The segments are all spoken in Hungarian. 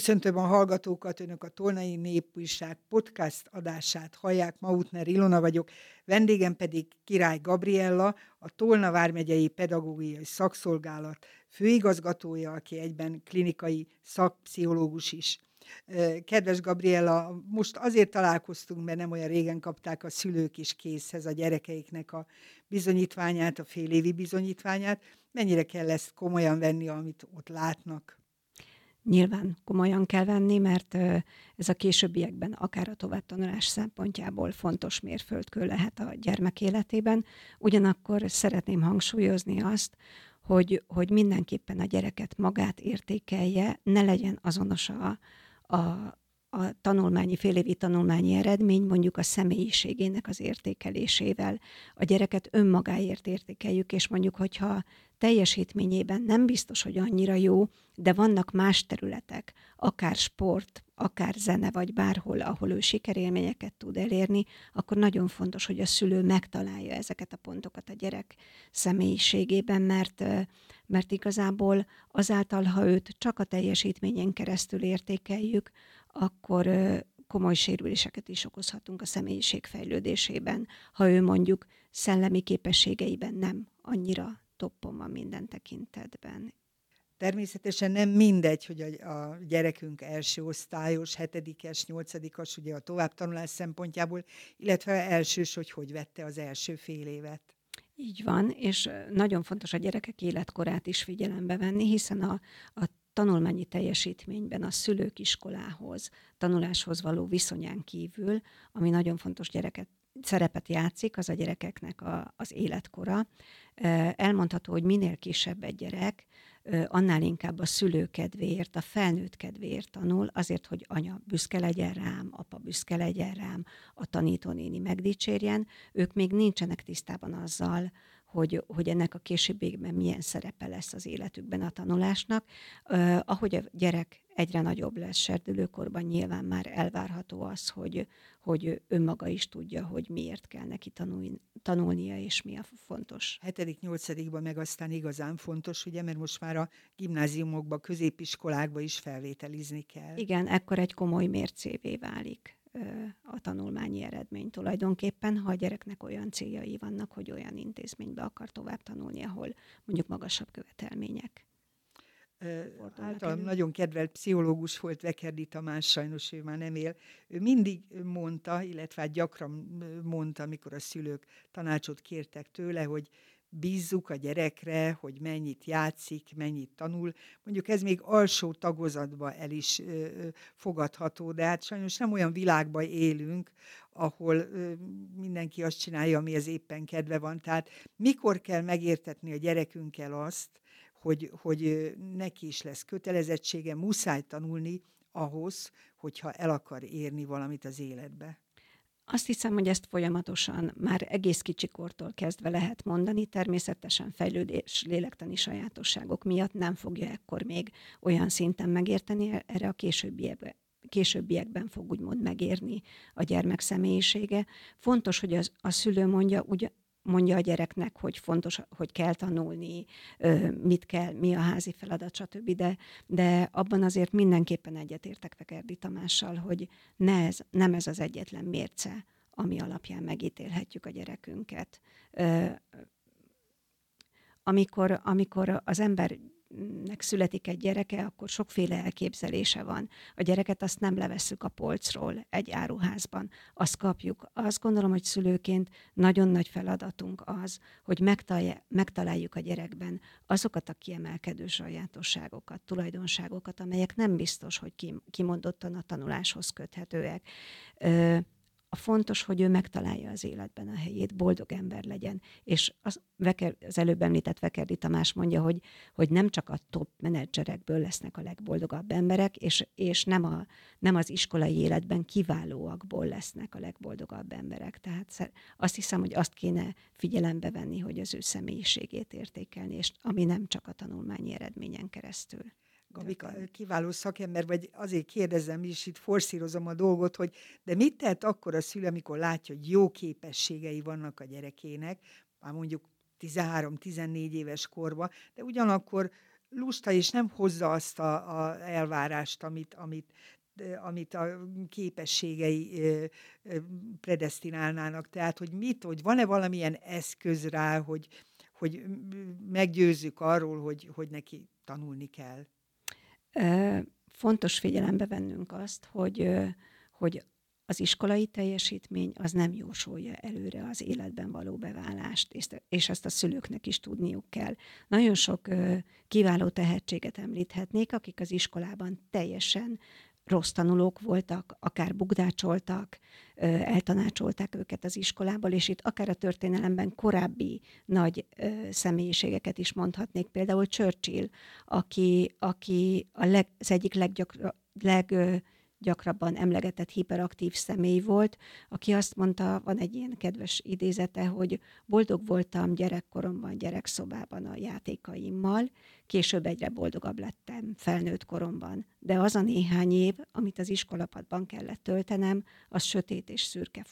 Köszöntöm a hallgatókat, önök a Tolnai Népújság podcast adását hallják, Mautner Ilona vagyok, vendégem pedig Király Gabriella, a Tolna Vármegyei Pedagógiai Szakszolgálat főigazgatója, aki egyben klinikai szakpszichológus is. Kedves Gabriella, most azért találkoztunk, mert nem olyan régen kapták a szülők is készhez a gyerekeiknek a bizonyítványát, a félévi bizonyítványát. Mennyire kell ezt komolyan venni, amit ott látnak? Nyilván komolyan kell venni, mert ez a későbbiekben akár a továbbtanulás szempontjából fontos mérföldkő lehet a gyermek életében. Ugyanakkor szeretném hangsúlyozni azt, hogy, hogy mindenképpen a gyereket magát értékelje, ne legyen azonos a, a, a tanulmányi, félévi tanulmányi eredmény mondjuk a személyiségének az értékelésével. A gyereket önmagáért értékeljük, és mondjuk, hogyha teljesítményében nem biztos, hogy annyira jó, de vannak más területek, akár sport, akár zene, vagy bárhol, ahol ő sikerélményeket tud elérni, akkor nagyon fontos, hogy a szülő megtalálja ezeket a pontokat a gyerek személyiségében, mert, mert igazából azáltal, ha őt csak a teljesítményen keresztül értékeljük, akkor komoly sérüléseket is okozhatunk a személyiség fejlődésében, ha ő mondjuk szellemi képességeiben nem annyira toppon van minden tekintetben. Természetesen nem mindegy, hogy a, a gyerekünk első osztályos, hetedikes, nyolcadikas, ugye a továbbtanulás szempontjából, illetve elsős, hogy hogy vette az első fél évet. Így van, és nagyon fontos a gyerekek életkorát is figyelembe venni, hiszen a, a tanulmányi teljesítményben a szülők iskolához, tanuláshoz való viszonyán kívül, ami nagyon fontos gyereket szerepet játszik, az a gyerekeknek a, az életkora. Elmondható, hogy minél kisebb egy gyerek, annál inkább a szülő kedvéért, a felnőtt kedvéért tanul, azért, hogy anya büszke legyen rám, apa büszke legyen rám, a tanítónéni megdicsérjen. Ők még nincsenek tisztában azzal, hogy, hogy ennek a későbbiekben milyen szerepe lesz az életükben a tanulásnak. Uh, ahogy a gyerek egyre nagyobb lesz serdülőkorban, nyilván már elvárható az, hogy, hogy önmaga is tudja, hogy miért kell neki tanulni, tanulnia, és mi a fontos. Hetedik, nyolcadikban meg aztán igazán fontos, ugye, mert most már a gimnáziumokba, középiskolákba is felvételizni kell. Igen, ekkor egy komoly mércévé válik a tanulmányi eredmény tulajdonképpen, ha a gyereknek olyan céljai vannak, hogy olyan intézménybe akar tovább tanulni, ahol mondjuk magasabb követelmények. Általam nagyon kedvelt pszichológus volt Vekerdi Tamás, sajnos ő már nem él. Ő mindig mondta, illetve hát gyakran mondta, amikor a szülők tanácsot kértek tőle, hogy bízzuk a gyerekre, hogy mennyit játszik, mennyit tanul. Mondjuk ez még alsó tagozatba el is ö, fogadható, de hát sajnos nem olyan világban élünk, ahol ö, mindenki azt csinálja, ami az éppen kedve van. Tehát mikor kell megértetni a gyerekünkkel azt, hogy, hogy neki is lesz kötelezettsége, muszáj tanulni ahhoz, hogyha el akar érni valamit az életbe. Azt hiszem, hogy ezt folyamatosan már egész kicsikortól kezdve lehet mondani, természetesen fejlődés, lélektani sajátosságok miatt nem fogja ekkor még olyan szinten megérteni, erre a későbbiekben, későbbiekben fog úgymond megérni a gyermek személyisége. Fontos, hogy az, a szülő mondja, ugye, mondja a gyereknek, hogy fontos, hogy kell tanulni, mit kell, mi a házi feladat, stb. De, de abban azért mindenképpen egyetértek Fekerdi Tamással, hogy ne ez, nem ez az egyetlen mérce, ami alapján megítélhetjük a gyerekünket. Amikor, amikor az ember nek születik egy gyereke, akkor sokféle elképzelése van. A gyereket azt nem levesszük a polcról egy áruházban, azt kapjuk. Azt gondolom, hogy szülőként nagyon nagy feladatunk az, hogy megtaláljuk a gyerekben azokat a kiemelkedő sajátosságokat, tulajdonságokat, amelyek nem biztos, hogy kimondottan a tanuláshoz köthetőek a fontos, hogy ő megtalálja az életben a helyét, boldog ember legyen. És az, Veker, az előbb említett Vekerdi Tamás mondja, hogy, hogy nem csak a top menedzserekből lesznek a legboldogabb emberek, és, és nem, a, nem az iskolai életben kiválóakból lesznek a legboldogabb emberek. Tehát azt hiszem, hogy azt kéne figyelembe venni, hogy az ő személyiségét értékelni, és ami nem csak a tanulmányi eredményen keresztül. Gabika, kiváló szakember vagy, azért kérdezem is, itt forszírozom a dolgot, hogy de mit tehet akkor a szülő, amikor látja, hogy jó képességei vannak a gyerekének, már mondjuk 13-14 éves korban, de ugyanakkor lusta, és nem hozza azt a, a elvárást, amit, amit, amit a képességei predestinálnának. Tehát, hogy mit, hogy van-e valamilyen eszköz rá, hogy, hogy meggyőzzük arról, hogy, hogy neki tanulni kell. Fontos figyelembe vennünk azt, hogy, hogy az iskolai teljesítmény az nem jósolja előre az életben való beválást, és, ezt a szülőknek is tudniuk kell. Nagyon sok kiváló tehetséget említhetnék, akik az iskolában teljesen rossz tanulók voltak, akár bugdácsoltak, eltanácsolták őket az iskolából, és itt akár a történelemben korábbi nagy személyiségeket is mondhatnék, például Churchill, aki, aki a leg, az egyik leggyakra, leg, gyakrabban emlegetett hiperaktív személy volt, aki azt mondta, van egy ilyen kedves idézete, hogy boldog voltam gyerekkoromban, gyerekszobában a játékaimmal, később egyre boldogabb lettem felnőtt koromban. De az a néhány év, amit az iskolapadban kellett töltenem, az sötét és szürke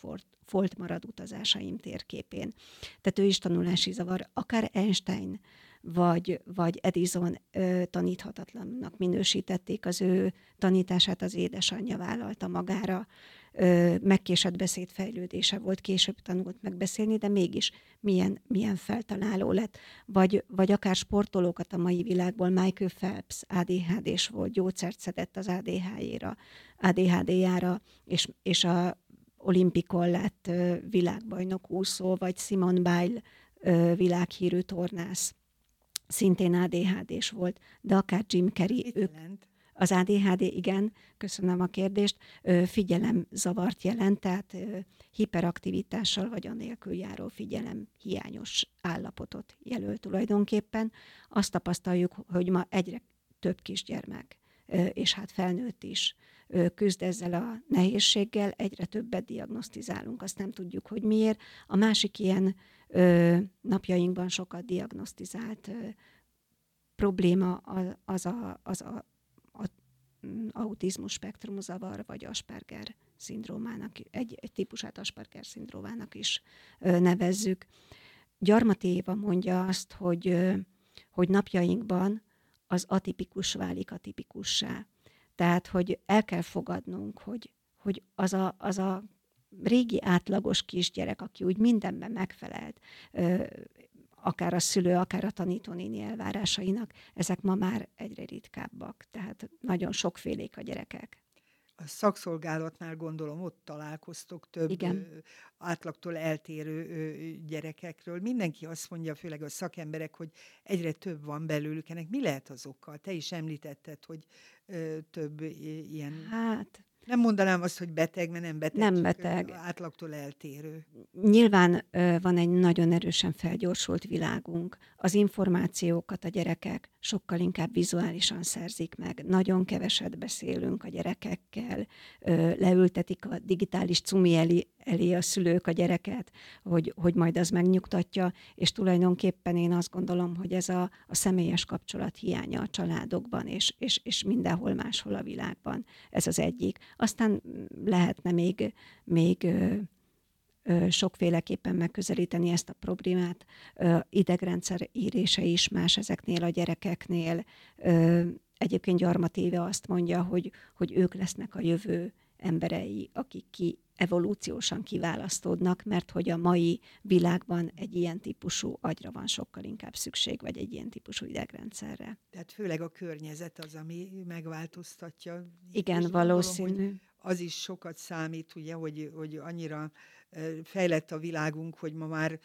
folt, marad utazásaim térképén. Tehát ő is tanulási zavar, akár Einstein, vagy, vagy Edison ö, taníthatatlannak minősítették az ő tanítását, az édesanyja vállalta magára, ö, megkésett beszédfejlődése volt, később tanult megbeszélni, de mégis milyen, milyen feltaláló lett. Vagy, vagy akár sportolókat a mai világból, Michael Phelps ADHD-s volt, gyógyszert szedett az ADHD-ra, ADHD-jára, és, és a olimpikon lett világbajnok úszó, vagy Simon Bile világhírű tornász szintén ADHD-s volt, de akár Jim Carrey, ők, az ADHD, igen, köszönöm a kérdést, figyelem zavart jelent, tehát hiperaktivitással vagy anélkül járó figyelem hiányos állapotot jelöl tulajdonképpen. Azt tapasztaljuk, hogy ma egyre több kisgyermek, és hát felnőtt is küzd ezzel a nehézséggel, egyre többet diagnosztizálunk, azt nem tudjuk, hogy miért. A másik ilyen napjainkban sokat diagnosztizált probléma az a, az a, a mm, autizmus spektrumzavar, vagy Asperger szindrómának, egy, egy típusát Asperger szindrómának is nevezzük. Gyarmati Éva mondja azt, hogy, hogy napjainkban az atipikus válik atipikussá. Tehát, hogy el kell fogadnunk, hogy, hogy az, a, az a régi átlagos kisgyerek, aki úgy mindenben megfelelt, akár a szülő, akár a tanítónéni elvárásainak, ezek ma már egyre ritkábbak. Tehát nagyon sokfélék a gyerekek. A szakszolgálatnál gondolom, ott találkoztok több Igen. átlagtól eltérő gyerekekről. Mindenki azt mondja, főleg a szakemberek, hogy egyre több van belőlük. Ennek mi lehet az oka? Te is említetted, hogy több ilyen... Hát nem mondanám azt, hogy beteg, mert nem beteg. Nem beteg. Átlagtól eltérő. Nyilván van egy nagyon erősen felgyorsult világunk. Az információkat a gyerekek sokkal inkább vizuálisan szerzik meg. Nagyon keveset beszélünk a gyerekekkel, leültetik a digitális cumi elé, a szülők a gyereket, hogy, hogy majd az megnyugtatja, és tulajdonképpen én azt gondolom, hogy ez a, a személyes kapcsolat hiánya a családokban, és, és, és mindenhol máshol a világban. Ez az egyik. Aztán lehetne még, még sokféleképpen megközelíteni ezt a problémát. Idegrendszer írése is más ezeknél a gyerekeknél. Egyébként Gyarmatéve azt mondja, hogy, hogy ők lesznek a jövő emberei, akik ki evolúciósan kiválasztódnak, mert hogy a mai világban egy ilyen típusú agyra van sokkal inkább szükség, vagy egy ilyen típusú idegrendszerre. Tehát főleg a környezet az, ami megváltoztatja. Igen, valószínű. Gondolom, az is sokat számít, ugye, hogy, hogy annyira fejlett a világunk, hogy ma már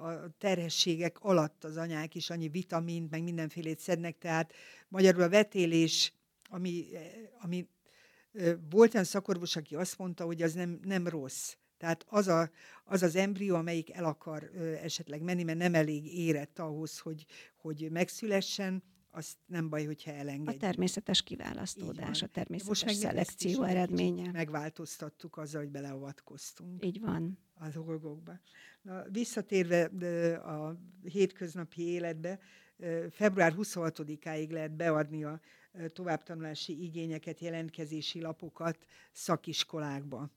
a terhességek alatt az anyák is annyi vitamint, meg mindenfélét szednek, tehát magyarul a vetélés, ami, ami volt olyan szakorvos, aki azt mondta, hogy az nem, nem rossz. Tehát az, a, az az embrió, amelyik el akar ö, esetleg menni, mert nem elég érett ahhoz, hogy, hogy megszülessen, az nem baj, hogyha elengedjük. A természetes kiválasztódás, a természetes Most szelekció eredménye. Megváltoztattuk azzal, hogy beleavatkoztunk. Így van. A dolgokba. Na, visszatérve a hétköznapi életbe, február 26-áig lehet beadni a továbbtanulási igényeket, jelentkezési lapokat szakiskolákba.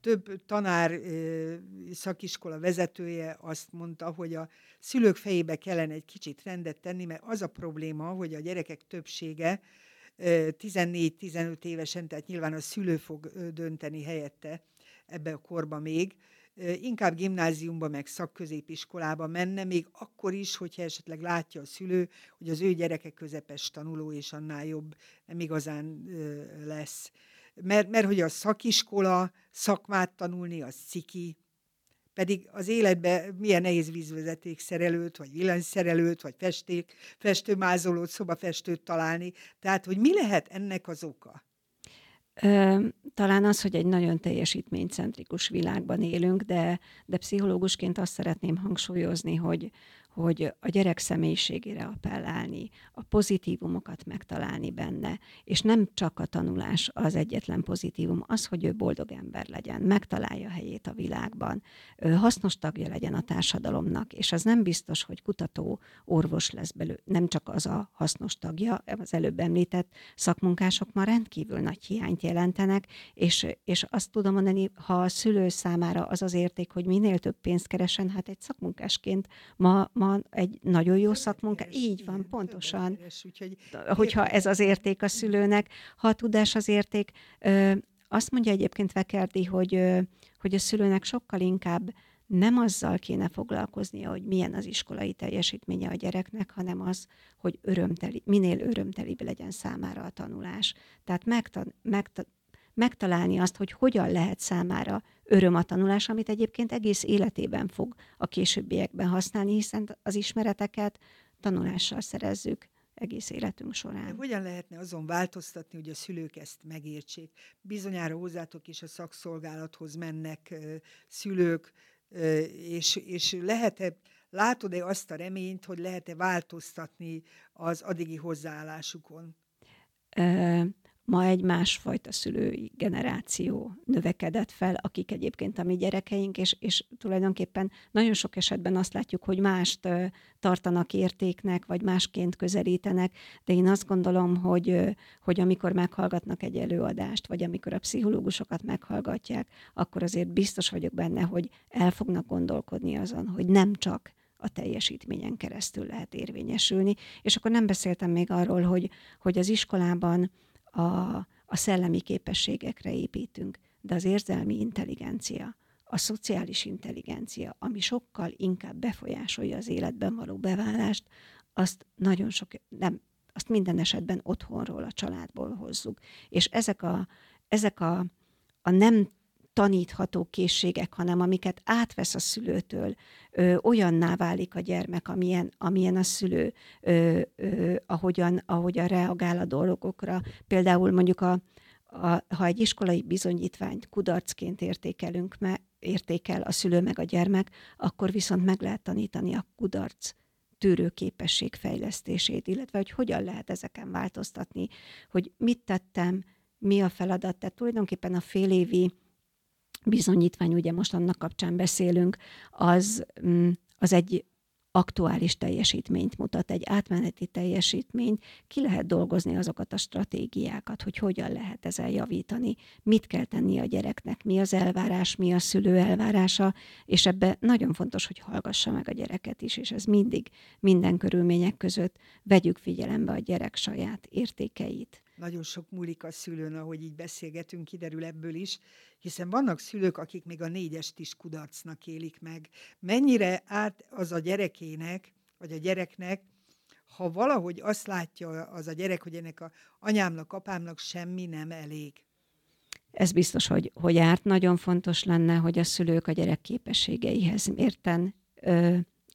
több tanár, szakiskola vezetője azt mondta, hogy a szülők fejébe kellene egy kicsit rendet tenni, mert az a probléma, hogy a gyerekek többsége 14-15 évesen, tehát nyilván a szülő fog dönteni helyette ebbe a korba még, inkább gimnáziumba, meg szakközépiskolába menne, még akkor is, hogyha esetleg látja a szülő, hogy az ő gyereke közepes tanuló, és annál jobb nem igazán lesz. Mert, mert hogy a szakiskola, szakmát tanulni, az ciki, pedig az életben milyen nehéz vízvezeték szerelőt, vagy villanyszerelőt, vagy festék, festőmázolót, szobafestőt találni. Tehát, hogy mi lehet ennek az oka? Talán az, hogy egy nagyon teljesítménycentrikus világban élünk, de, de pszichológusként azt szeretném hangsúlyozni, hogy, hogy a gyerek személyiségére appellálni, a pozitívumokat megtalálni benne, és nem csak a tanulás az egyetlen pozitívum, az, hogy ő boldog ember legyen, megtalálja helyét a világban, hasznos tagja legyen a társadalomnak, és az nem biztos, hogy kutató, orvos lesz belőle, nem csak az a hasznos tagja, az előbb említett szakmunkások ma rendkívül nagy hiányt jelentenek, és, és azt tudom mondani, ha a szülő számára az az érték, hogy minél több pénzt keresen, hát egy szakmunkásként ma, ma egy nagyon jó szakmunka. Így van, pontosan. Hogyha ez az érték a szülőnek, ha a tudás az érték, azt mondja egyébként Vekerdi, hogy, hogy a szülőnek sokkal inkább nem azzal kéne foglalkoznia, hogy milyen az iskolai teljesítménye a gyereknek, hanem az, hogy örömteli, minél örömtelibb legyen számára a tanulás. Tehát megtan, megtan, megtalálni azt, hogy hogyan lehet számára öröm a tanulás, amit egyébként egész életében fog a későbbiekben használni, hiszen az ismereteket tanulással szerezzük egész életünk során. De hogyan lehetne azon változtatni, hogy a szülők ezt megértsék? Bizonyára hozzátok is a szakszolgálathoz mennek szülők, és, és lehet-e, látod-e azt a reményt, hogy lehet-e változtatni az addigi hozzáállásukon? Ma egy másfajta szülői generáció növekedett fel, akik egyébként a mi gyerekeink, és, és tulajdonképpen nagyon sok esetben azt látjuk, hogy mást tartanak értéknek, vagy másként közelítenek, de én azt gondolom, hogy, hogy amikor meghallgatnak egy előadást, vagy amikor a pszichológusokat meghallgatják, akkor azért biztos vagyok benne, hogy el fognak gondolkodni azon, hogy nem csak a teljesítményen keresztül lehet érvényesülni. És akkor nem beszéltem még arról, hogy, hogy az iskolában a, a szellemi képességekre építünk, de az érzelmi intelligencia, a szociális intelligencia, ami sokkal inkább befolyásolja az életben való beválást, azt nagyon sok, nem, azt minden esetben otthonról, a családból hozzuk. És ezek a, ezek a, a nem tanítható készségek, hanem amiket átvesz a szülőtől, ö, olyanná válik a gyermek, amilyen, amilyen a szülő, ö, ö, ahogyan, ahogyan reagál a dolgokra. Például mondjuk a, a, ha egy iskolai bizonyítványt kudarcként értékelünk, me, értékel a szülő meg a gyermek, akkor viszont meg lehet tanítani a kudarc tűrőképesség fejlesztését, illetve hogy hogyan lehet ezeken változtatni, hogy mit tettem, mi a feladat. Tehát tulajdonképpen a félévi bizonyítvány, ugye most annak kapcsán beszélünk, az, mm, az egy aktuális teljesítményt mutat, egy átmeneti teljesítményt, ki lehet dolgozni azokat a stratégiákat, hogy hogyan lehet ezzel javítani, mit kell tenni a gyereknek, mi az elvárás, mi a szülő elvárása, és ebbe nagyon fontos, hogy hallgassa meg a gyereket is, és ez mindig, minden körülmények között vegyük figyelembe a gyerek saját értékeit. Nagyon sok múlik a szülőn, ahogy így beszélgetünk, kiderül ebből is, hiszen vannak szülők, akik még a négyest is kudarcnak élik meg. Mennyire át az a gyerekének, vagy a gyereknek, ha valahogy azt látja az a gyerek, hogy ennek a anyámnak, apámnak semmi nem elég. Ez biztos, hogy, hogy árt. Nagyon fontos lenne, hogy a szülők a gyerek képességeihez mérten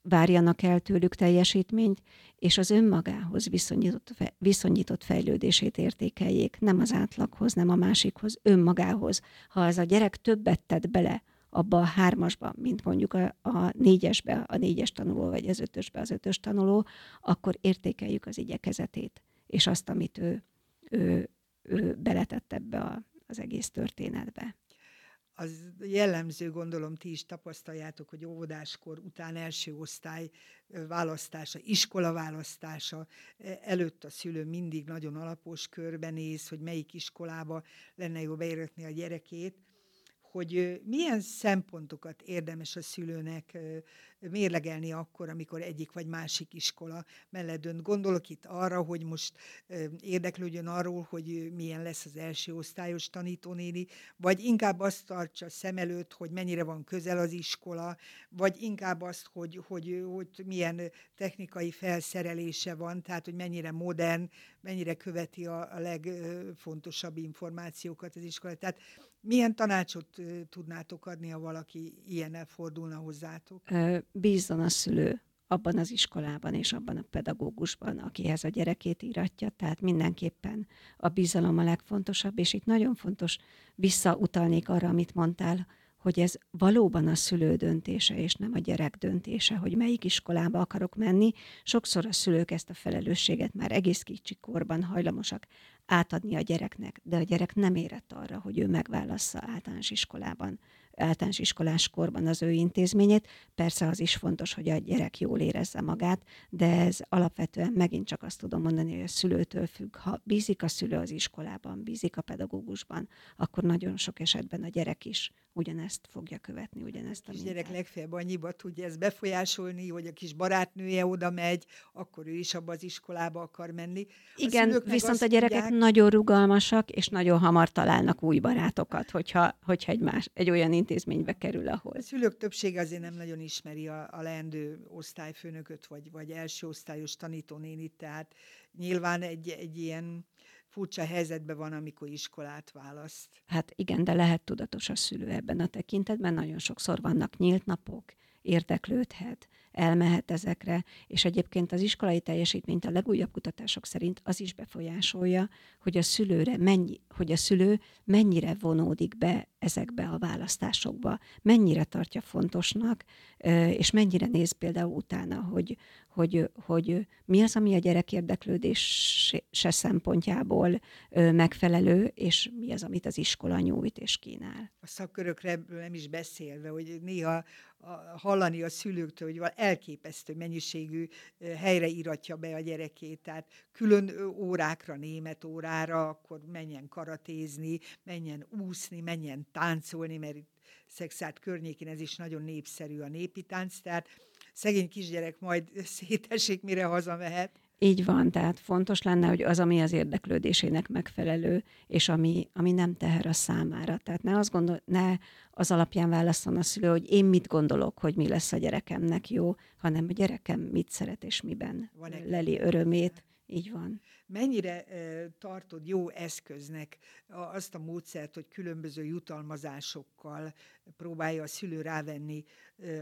várjanak el tőlük teljesítményt, és az önmagához viszonyított, viszonyított fejlődését értékeljék, nem az átlaghoz, nem a másikhoz, önmagához. Ha az a gyerek többet tett bele abba a hármasba, mint mondjuk a, a négyesbe, a négyes tanuló, vagy az ötösbe, az ötös tanuló, akkor értékeljük az igyekezetét, és azt, amit ő, ő, ő beletett ebbe a, az egész történetbe az jellemző, gondolom ti is tapasztaljátok, hogy óvodáskor után első osztály választása, iskola választása előtt a szülő mindig nagyon alapos körbenéz, hogy melyik iskolába lenne jó beérni a gyerekét. Hogy milyen szempontokat érdemes a szülőnek mérlegelni akkor, amikor egyik vagy másik iskola mellett dönt. Gondolok itt arra, hogy most érdeklődjön arról, hogy milyen lesz az első osztályos tanítónéni, vagy inkább azt tartsa szem előtt, hogy mennyire van közel az iskola, vagy inkább azt, hogy, hogy, hogy milyen technikai felszerelése van, tehát hogy mennyire modern, mennyire követi a, a legfontosabb információkat az iskola. Tehát milyen tanácsot tudnátok adni, ha valaki ilyennel fordulna hozzátok? Bízzon a szülő abban az iskolában és abban a pedagógusban, akihez a gyerekét íratja, tehát mindenképpen a bizalom a legfontosabb, és itt nagyon fontos, visszautalnék arra, amit mondtál, hogy ez valóban a szülő döntése, és nem a gyerek döntése, hogy melyik iskolába akarok menni. Sokszor a szülők ezt a felelősséget már egész kicsi korban hajlamosak átadni a gyereknek, de a gyerek nem érett arra, hogy ő megválassza általános iskolában általános iskolás korban az ő intézményét. Persze az is fontos, hogy a gyerek jól érezze magát, de ez alapvetően megint csak azt tudom mondani, hogy a szülőtől függ. Ha bízik a szülő az iskolában, bízik a pedagógusban, akkor nagyon sok esetben a gyerek is ugyanezt fogja követni, ugyanezt a kis gyerek legfeljebb annyiba tudja ezt befolyásolni, hogy a kis barátnője oda megy, akkor ő is abba az iskolába akar menni. A Igen, viszont a gyerekek mondják, nagyon rugalmasak, és nagyon hamar találnak új barátokat, hogyha, hogyha egy, más, egy olyan intézménybe kerül, ahol. A szülők többsége azért nem nagyon ismeri a, a leendő osztályfőnököt, vagy, vagy első osztályos tanítónénit, tehát nyilván egy, egy ilyen furcsa helyzetben van, amikor iskolát választ. Hát igen, de lehet tudatos a szülő ebben a tekintetben. Nagyon sokszor vannak nyílt napok, érdeklődhet, elmehet ezekre, és egyébként az iskolai teljesítményt a legújabb kutatások szerint az is befolyásolja, hogy a szülőre mennyi, hogy a szülő mennyire vonódik be ezekbe a választásokba, mennyire tartja fontosnak, és mennyire néz például utána, hogy, hogy, hogy mi az, ami a gyerek érdeklődése szempontjából megfelelő, és mi az, amit az iskola nyújt és kínál. A szakkörökre nem is beszélve, hogy néha hallani a szülőktől, hogy elképesztő mennyiségű helyre iratja be a gyerekét, tehát külön órákra, német órára, akkor menjen karatézni, menjen úszni, menjen táncolni, mert itt Szexát környékén ez is nagyon népszerű a népi tánc, tehát szegény kisgyerek majd szétesik, mire hazamehet. Így van, tehát fontos lenne, hogy az, ami az érdeklődésének megfelelő, és ami, ami nem teher a számára. Tehát ne, azt gondol, ne az alapján válaszol a szülő, hogy én mit gondolok, hogy mi lesz a gyerekemnek jó, hanem a gyerekem mit szeret és miben van leli örömét. Így van. Mennyire tartod jó eszköznek azt a módszert, hogy különböző jutalmazásokkal próbálja a szülő rávenni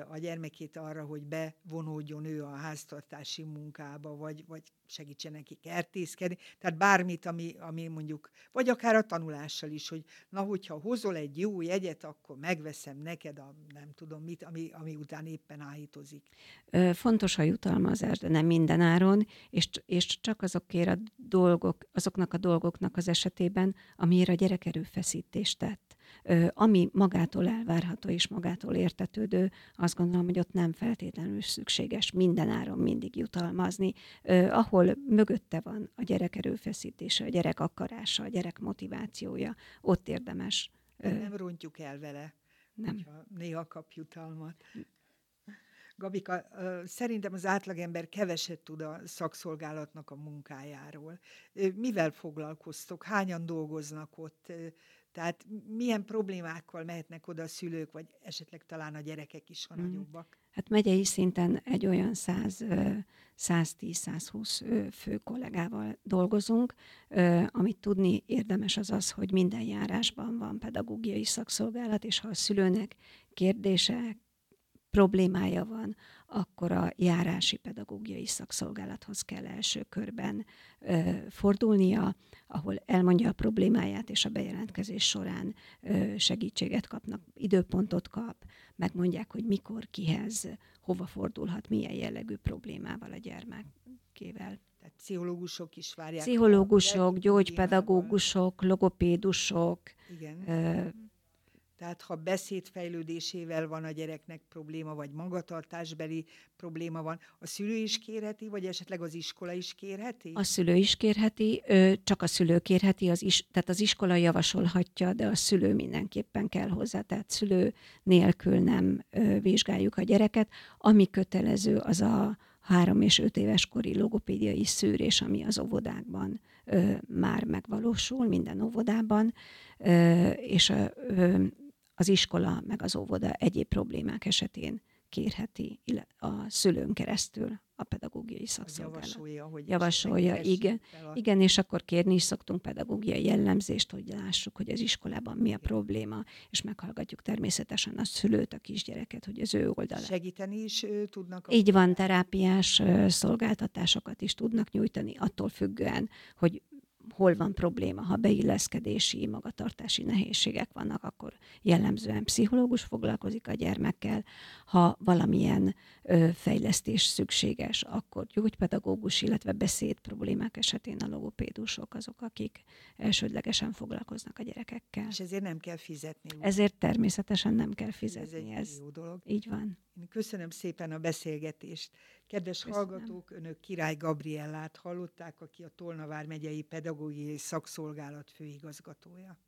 a gyermekét arra, hogy bevonódjon ő a háztartási munkába, vagy, vagy segítsen neki kertészkedni. Tehát bármit, ami, ami mondjuk, vagy akár a tanulással is, hogy na, hogyha hozol egy jó jegyet, akkor megveszem neked a nem tudom mit, ami, ami után éppen áhítozik. Fontos a jutalmazás, de nem minden áron, és, és csak azokért a dolgok, azoknak a dolgoknak az esetében, amiért a gyerek erőfeszítést tett ami magától elvárható és magától értetődő, azt gondolom, hogy ott nem feltétlenül szükséges minden áron mindig jutalmazni. Ahol mögötte van a gyerek erőfeszítése, a gyerek akarása, a gyerek motivációja, ott érdemes. Nem rontjuk el vele, nem. néha kap jutalmat. Gabika, szerintem az átlagember keveset tud a szakszolgálatnak a munkájáról. Mivel foglalkoztok? Hányan dolgoznak ott? Tehát milyen problémákkal mehetnek oda a szülők, vagy esetleg talán a gyerekek is, ha mm. nagyobbak? Hát megyei szinten egy olyan 110-120 fő kollégával dolgozunk. Amit tudni érdemes az az, hogy minden járásban van pedagógiai szakszolgálat, és ha a szülőnek kérdése, problémája van, akkor a járási pedagógiai szakszolgálathoz kell első körben ö, fordulnia, ahol elmondja a problémáját, és a bejelentkezés során ö, segítséget kapnak, időpontot kap, megmondják, hogy mikor, kihez, hova fordulhat, milyen jellegű problémával a gyermekével. Tehát pszichológusok is várják. Pszichológusok, gyógypedagógusok, logopédusok. Igen. Ö, Tehát ha beszédfejlődésével van a gyereknek probléma, vagy magatartásbeli probléma van, a szülő is kérheti, vagy esetleg az iskola is kérheti? A szülő is kérheti, csak a szülő kérheti, az is, tehát az iskola javasolhatja, de a szülő mindenképpen kell hozzá, tehát szülő nélkül nem vizsgáljuk a gyereket. Ami kötelező, az a három és öt éves kori logopédiai szűrés, ami az óvodákban ö, már megvalósul, minden óvodában, ö, és ö, az iskola meg az óvoda egyéb problémák esetén kérheti a szülőn keresztül a pedagógiai szakszolgálat. Javasolja, hogy Javasolja, igen. A... Igen, és akkor kérni is szoktunk pedagógiai jellemzést, hogy lássuk, hogy az iskolában mi a probléma, és meghallgatjuk természetesen a szülőt, a kisgyereket, hogy az ő oldalán. Segíteni is tudnak? Így van, terápiás szolgáltatásokat is tudnak nyújtani, attól függően, hogy hol van probléma. Ha beilleszkedési, magatartási nehézségek vannak, akkor jellemzően pszichológus foglalkozik a gyermekkel. Ha valamilyen ö, fejlesztés szükséges, akkor gyógypedagógus, illetve beszéd problémák esetén a logopédusok azok, akik elsődlegesen foglalkoznak a gyerekekkel. És ezért nem kell fizetni. Ezért természetesen nem kell fizetni. Ez egy ez jó dolog. Így van. Én köszönöm szépen a beszélgetést. Kedves Köszönöm. hallgatók, önök Király Gabriellát hallották, aki a Tolnavár megyei pedagógiai szakszolgálat főigazgatója.